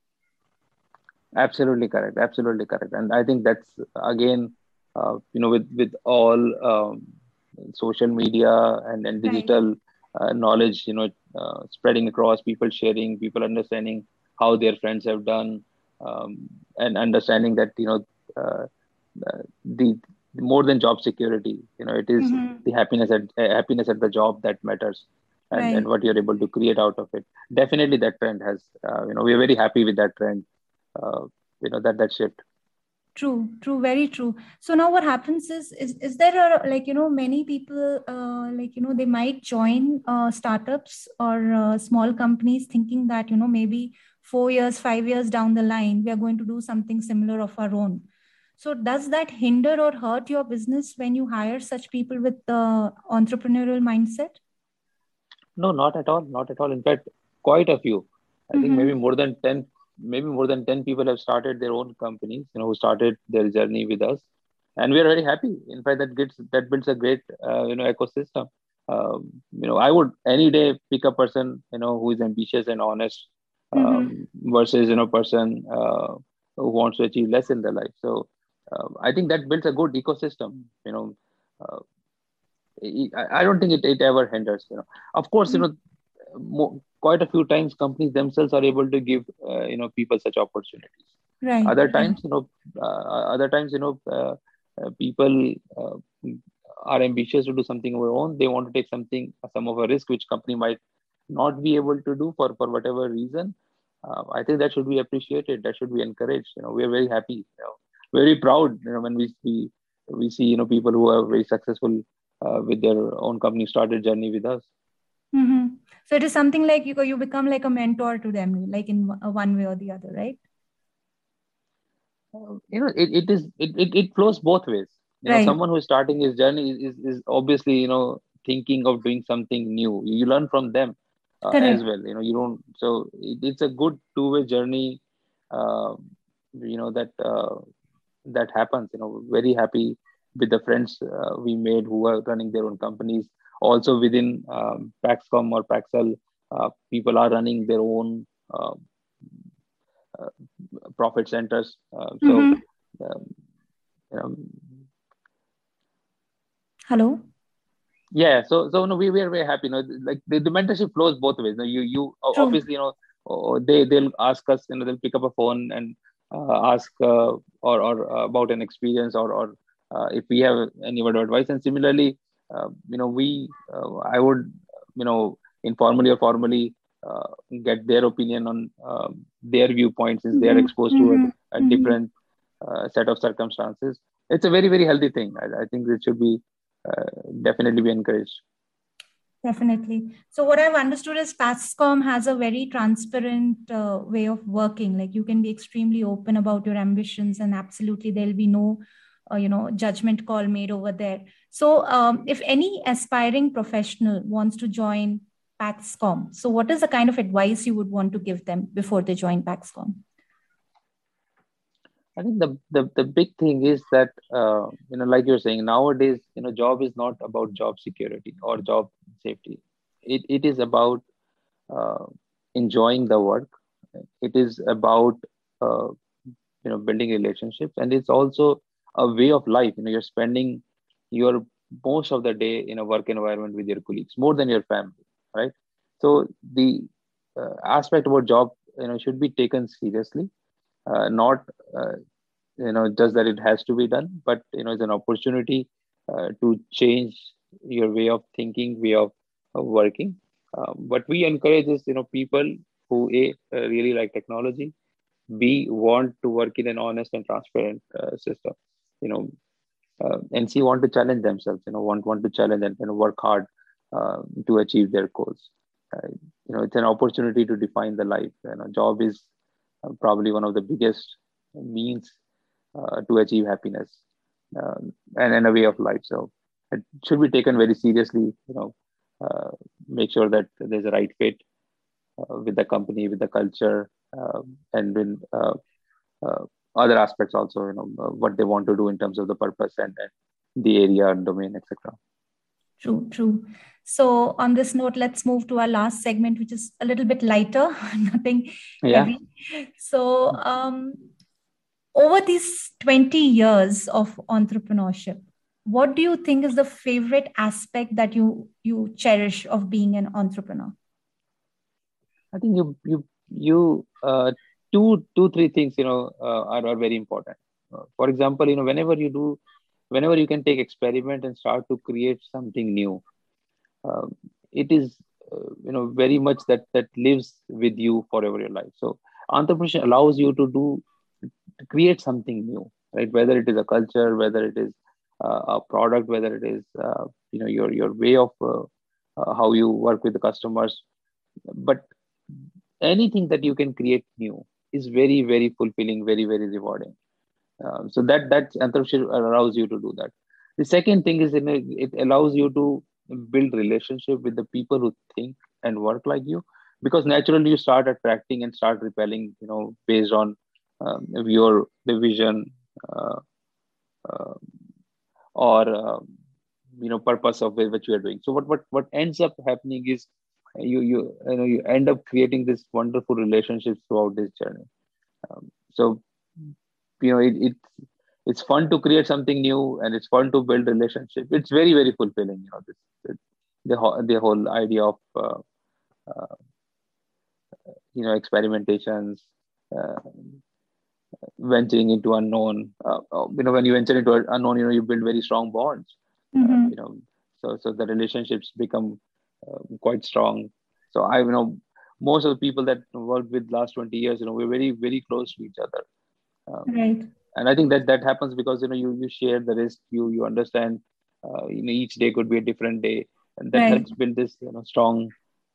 Absolutely correct. Absolutely correct. And i think that's again uh, you know with with all um, social media and then digital right. uh, knowledge you know uh, spreading across people sharing people understanding how their friends have done um, and understanding that you know uh, the more than job security you know it is mm-hmm. the happiness at uh, happiness at the job that matters and, right. and what you're able to create out of it definitely that trend has uh, you know we're very happy with that trend uh, you know that that shift true true very true. So now what happens is is, is there a, like you know many people uh, like you know they might join uh, startups or uh, small companies thinking that you know maybe 4 years 5 years down the line we are going to do something similar of our own. So does that hinder or hurt your business when you hire such people with the entrepreneurial mindset? No not at all not at all. In fact quite a few. I mm-hmm. think maybe more than 10 maybe more than 10 people have started their own companies you know who started their journey with us and we are very happy in fact that gets that builds a great uh, you know ecosystem um, you know i would any day pick a person you know who is ambitious and honest um, mm-hmm. versus you know person uh, who wants to achieve less in their life so uh, i think that builds a good ecosystem you know uh, I don't think it, it ever hinders. You know, of course, mm-hmm. you know, more, quite a few times companies themselves are able to give uh, you know people such opportunities. Right other times you know uh, other times you know uh, uh people uh, are ambitious to do something of their own. They want to take something some of a risk which company might not be able to do for for whatever reason. Uh, i think that should be appreciated. That should be encouraged. You know we're very happy you know very proud you know when we see we see you know people who are very successful with their own company started journey with us mm-hmm. So it is something like you you become like a mentor to them like in one way or the other right? You know it, it is it, it, it flows both ways. You right. know someone who's starting his journey is, is, is obviously you know thinking of doing something new. You learn from them uh, as well you know you don't so it, it's a good two-way journey uh, you know that uh, that happens you know very happy with the friends uh, we made who are running their own companies also within um, Paxcom or Paxcel, uh, people are running their own uh, uh, profit centers. Uh, so, mm-hmm. um, you know, hello. Yeah, so so no, we, we are very happy. You know, like the, the mentorship flows both ways. You know, you you True. obviously you know oh, they they'll ask us. You know, they'll pick up a phone and uh, ask uh, or or about an experience or or if we have any word of advice. And similarly, you know we uh, i would you know informally or formally uh, get their opinion on um, their viewpoints since they are mm-hmm. exposed mm-hmm. to a, mm-hmm. a mm-hmm. different set of circumstances it's a very very healthy thing i, I think it should be definitely be encouraged definitely so what i've understood is Paxcom has a very transparent uh, way of working like you can be extremely open about your ambitions and absolutely there'll be no uh, you know judgment call made over there. So um, if any aspiring professional wants to join paxcom so what is the kind of advice you would want to give them before they join paxcom? I think the the, the big thing is that uh, you know like you're saying nowadays you know job is not about job security or job safety. It, it is about uh, enjoying the work. It is about uh, you know building relationships. And it's also a way of life. You know you're spending your most of the day in a work environment with your colleagues more than your family right? So the uh, aspect about job you know should be taken seriously. Uh, not uh, you know just that it has to be done but you know it's an opportunity uh, to change your way of thinking way of, of working. Um, what we encourage is you know people who a uh, really like technology b want to work in an honest and transparent system you know uh, and c want to challenge themselves you know want want to challenge and, and work hard uh, to achieve their goals. Uh, you know it's an opportunity to define the life you know job is uh, probably one of the biggest means uh, to achieve happiness um, and, and a way of life. So it should be taken very seriously you know uh, make sure that there's a right fit with the company with the culture um, and with other aspects also you know what they want to do in terms of the purpose and, and the area and domain etc true true. So on this note let's move to our last segment which is a little bit lighter [LAUGHS] nothing yeah. heavy. So um, over these 20 years of entrepreneurship what do you think is the favorite aspect that you you cherish of being an entrepreneur? I think you you you uh, two two three things you know uh, are, are very important. Uh, for example you know whenever you do whenever you can take experiment and start to create something new um, it is uh, you know very much that that lives with you forever your life. So entrepreneurship allows you to do to create something new right? Whether it is a culture whether it is uh, a product whether it is uh, you know your your way of uh, how you work with the customers. But anything that you can create new is very very fulfilling very very rewarding. Um, so that that entrepreneurship allows you to do that. The second thing is you know, it allows you to build relationship with the people who think and work like you because naturally you start attracting and start repelling you know based on um, your the vision uh, uh, or uh, you know purpose of what you are doing. So what what what ends up happening is you you you know you end up creating this wonderful relationships throughout this journey um, so you know it, it it's fun to create something new and it's fun to build relationship it's very very fulfilling you know this, this the whole the whole idea of uh, uh, you know experimentations uh, venturing into unknown uh, uh, you know when you venture into unknown you know you build very strong bonds mm-hmm. you know so so the relationships become um, quite strong. So I you know most of the people that worked with last 20 years, you know, we're very, very close to each other. Um, right. And I think that that happens because, you know, you, you share the risk, you, you understand, uh, you know, each day could be a different day. And that right. helps build this, you know, strong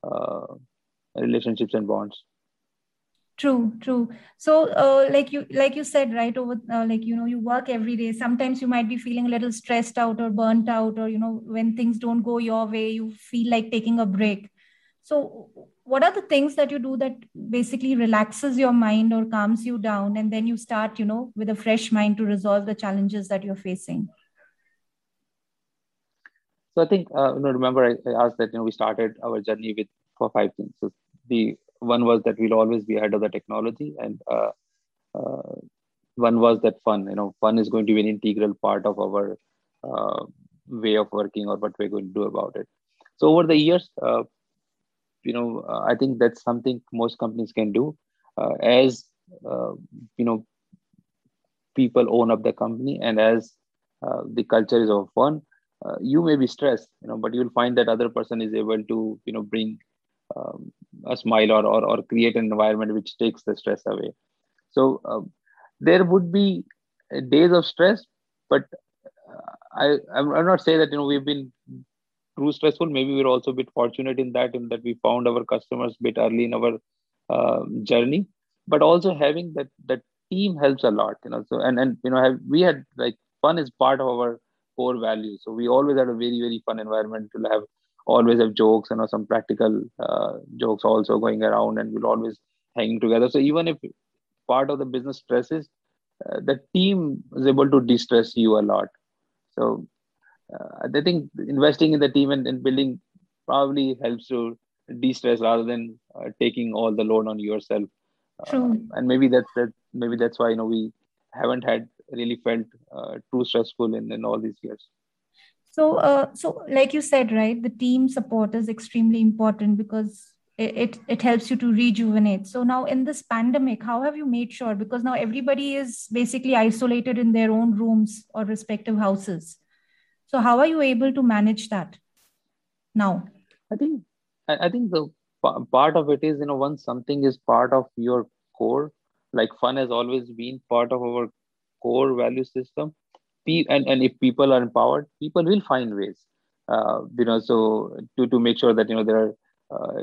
uh, relationships and bonds true true. So uh, like you like you said right over uh, like you know you work every day. Sometimes you might be feeling a little stressed out or burnt out or you know when things don't go your way you feel like taking a break. So what are the things that you do that basically relaxes your mind or calms you down and then you start you know with a fresh mind to resolve the challenges that you're facing? So i think uh, you know remember I, I asked that you know we started our journey with four five things. So the one was that we'll always be ahead of the technology and uh, uh, one was that fun you know fun is going to be an integral part of our uh, way of working or what we're going to do about it. So over the years uh, you know uh, i think that's something most companies can do. Uh, as you know people own up the company and as the culture is of fun you may be stressed you know but you'll find that other person is able to you know bring um, a smile or, or, or create an environment which takes the stress away. So um, there would be days of stress but uh, i i'm, not saying that you know we've been too stressful. Maybe we're also a bit fortunate in that in that we found our customers a bit early in our uh, journey. But also having that that team helps a lot you know. So and and you know have, we had like fun is part of our core value so we always had a very very fun environment to have always have jokes and you know, some practical uh, jokes also going around and we'll always hang together so even if part of the business stresses uh, the team is able to de-stress you a lot so uh, i think investing in the team and, and building probably helps to de-stress rather than uh, taking all the load on yourself True. and maybe that's that. Maybe that's why you know we haven't had really felt too stressful in in all these years. So, uh, so like you said, right, the team support is extremely important because it, it, it helps you to rejuvenate. So now in this pandemic, how have you made sure? Because now everybody is basically isolated in their own rooms or respective houses. So how are you able to manage that now? I think I think the part of it is you know once something is part of your core, like fun has always been part of our core value system and, and if people are empowered people will find ways uh, you know so to, to make sure that you know there are uh,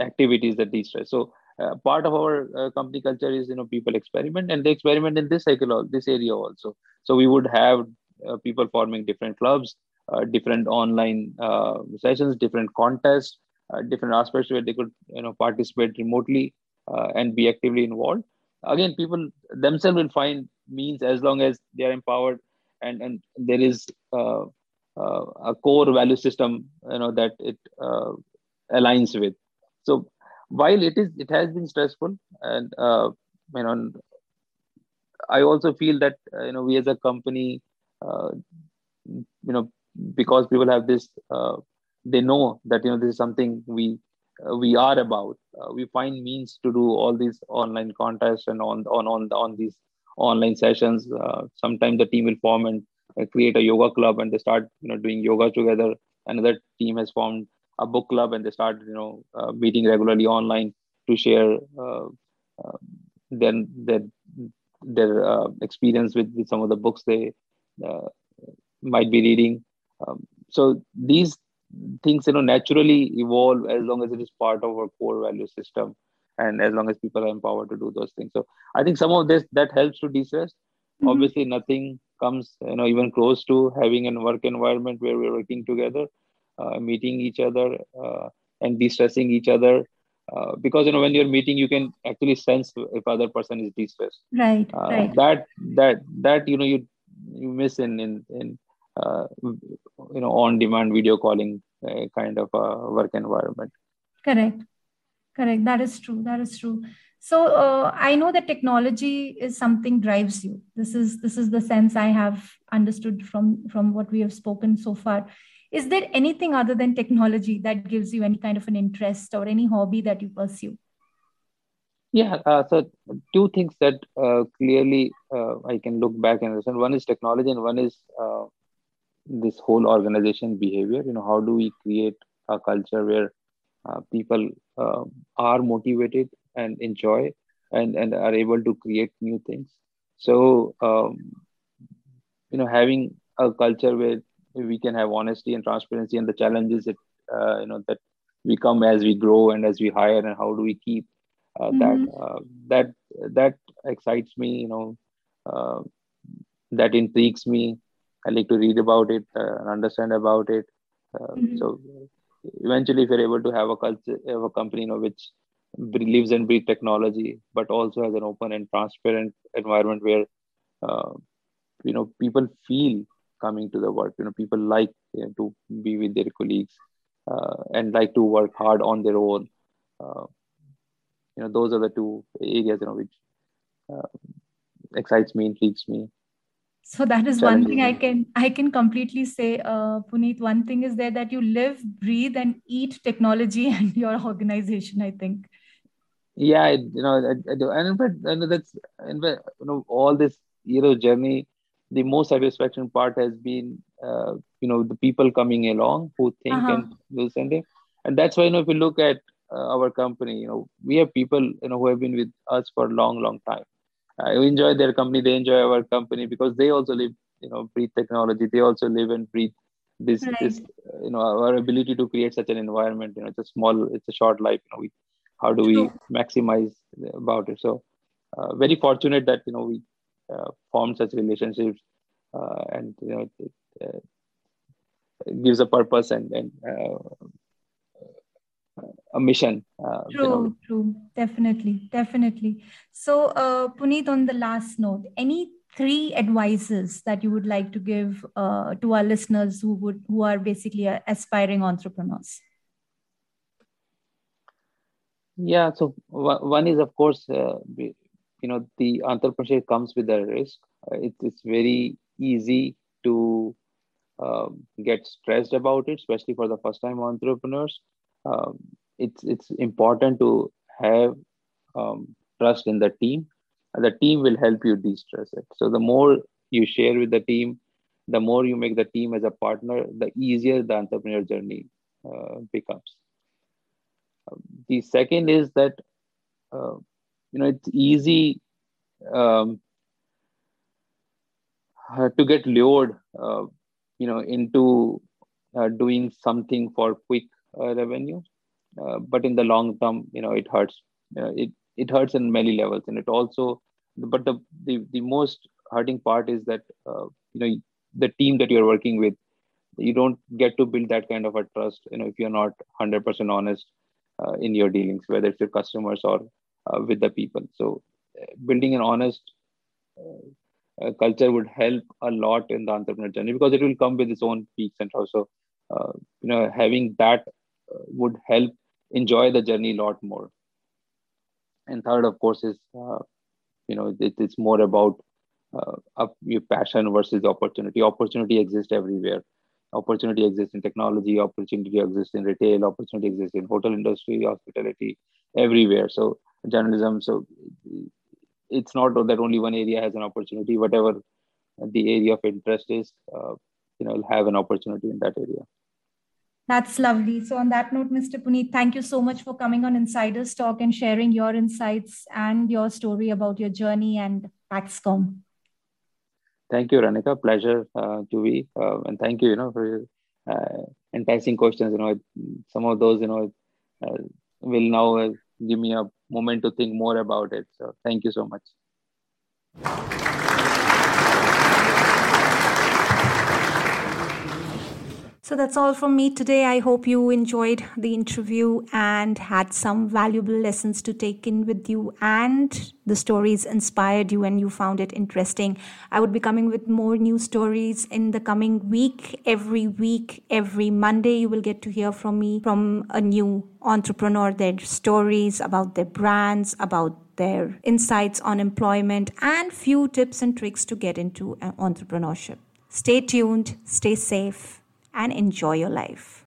activities that de-stress. So uh, part of our uh, company culture is you know people experiment and they experiment in this cycle this area also. So we would have uh, people forming different clubs uh, different online sessions different contests different aspects where they could you know participate remotely and be actively involved. Again people themselves will find means as long as they are empowered and and there is uh, uh, a core value system you know that it uh, aligns with. So while it is it has been stressful and uh, you know i also feel that uh, you know we as a company uh, you know because people have this they know that you know this is something we we are about. We find means to do all these online contests and on on on on these online sessions. Uh, sometimes the team will form and uh, create a yoga club and they start you know doing yoga together. Another team has formed a book club and they start you know uh, meeting regularly online to share uh, uh, their their their uh, experience with, with some of the books they might be reading. Um, so these things you know naturally evolve as long as it is part of our core value system and as long as people are empowered to do those things. So i think some of this that helps to de-stress. Mm-hmm. obviously nothing comes you know even close to having a work environment where we're working together uh, meeting each other uh, and de-stressing each other uh, because you know when you're meeting you can actually sense if other person is de-stressed. Right, uh, right. that that that you know you you miss in in in uh, you know on demand video calling uh, kind of a work environment. Correct correct. That is true. That is true. So uh, i know that technology is something drives you. This is this is the sense i have understood from from what we have spoken so far. Is there anything other than technology that gives you any kind of an interest or any hobby that you pursue? Yeah uh, so two things that uh, clearly uh, i can look back and understand. One is technology and one is uh, this whole organization behavior. You know how do we create a culture where uh, people uh, are motivated and enjoy and, and are able to create new things. So, um, you know, having a culture where we can have honesty and transparency and the challenges that, uh, you know, that we come as we grow and as we hire and how do we keep uh, mm-hmm. that, uh, that, that excites me, you know, uh, that intrigues me. I like to read about it and understand about it. Mm-hmm. So eventually if you're able to have a culture have a company you know which believes in breathes technology but also has an open and transparent environment where uh, you know people feel coming to the work you know people like you know, to be with their colleagues uh, and like to work hard on their own. Uh, you know those are the two areas you know which uh, excites me intrigues me so that is one thing i can i can completely say uh, Punit one thing is there that you live breathe and eat technology [LAUGHS] and your organization i think yeah you know I, I do. and in fact and that's in fact, you know all this you know journey the most satisfaction part has been uh, you know the people coming along who think uh-huh. and will send and that's why you know if you look at uh, our company you know we have people you know who have been with us for a long long time I enjoy their company. They enjoy our company because they also live, you know, breathe technology. They also live and breathe this, right. this, you know, our ability to create such an environment. You know, it's a small, it's a short life. You know, we, how do we maximize about it? So, uh, very fortunate that you know we uh, formed such relationships, uh, and you know, it, it gives a purpose and and uh, a mission. Uh, true, you know. true, definitely, definitely. So, uh, Punit, on the last note, any three advices that you would like to give uh, to our listeners who would who are basically aspiring entrepreneurs? Yeah, so one is of course, uh, you know, the entrepreneurship comes with a risk. Uh, it's it's very easy to uh, get stressed about it, especially for the first time entrepreneurs. Um, it's it's important to have um, trust in the team. The team will help you de-stress it. So the more you share with the team, the more you make the team as a partner, the easier the entrepreneur journey uh, becomes. Um, the second is that uh, you know it's easy um, uh, to get lured uh, you know into uh, doing something for quick revenue uh, but in the long term you know it hurts. Uh, it it hurts in many levels and it also but the the, the most hurting part is that uh, you know the team that you're working with you don't get to build that kind of a trust you know if you're not 100% honest uh, in your dealings whether it's your customers or uh, with the people. So building an honest uh, culture would help a lot in the entrepreneur journey because it will come with its own peaks and also uh, you know having that uh, would help enjoy the journey a lot more. And third of course is uh, you know it, it's more about uh, your passion versus opportunity. Opportunity exists everywhere. Opportunity exists in technology opportunity exists in retail opportunity exists in hotel industry hospitality everywhere. So journalism so it's not that only one area has an opportunity. Whatever the area of interest is uh, you know have an opportunity in that area that's lovely. So, on that note, Mr. Punit, thank you so much for coming on Insiders Talk and sharing your insights and your story about your journey and Paxcom. Thank you, Ranika. Pleasure uh, to be, uh, and thank you, you know, for your uh, enticing questions. You know, some of those, you know, uh, will now uh, give me a moment to think more about it. So, thank you so much. So that's all from me today. I hope you enjoyed the interview and had some valuable lessons to take in with you, and the stories inspired you and you found it interesting. I would be coming with more new stories in the coming week. Every week, every Monday, you will get to hear from me from a new entrepreneur, their stories about their brands, about their insights on employment, and few tips and tricks to get into uh, entrepreneurship. Stay tuned, stay safe and enjoy your life.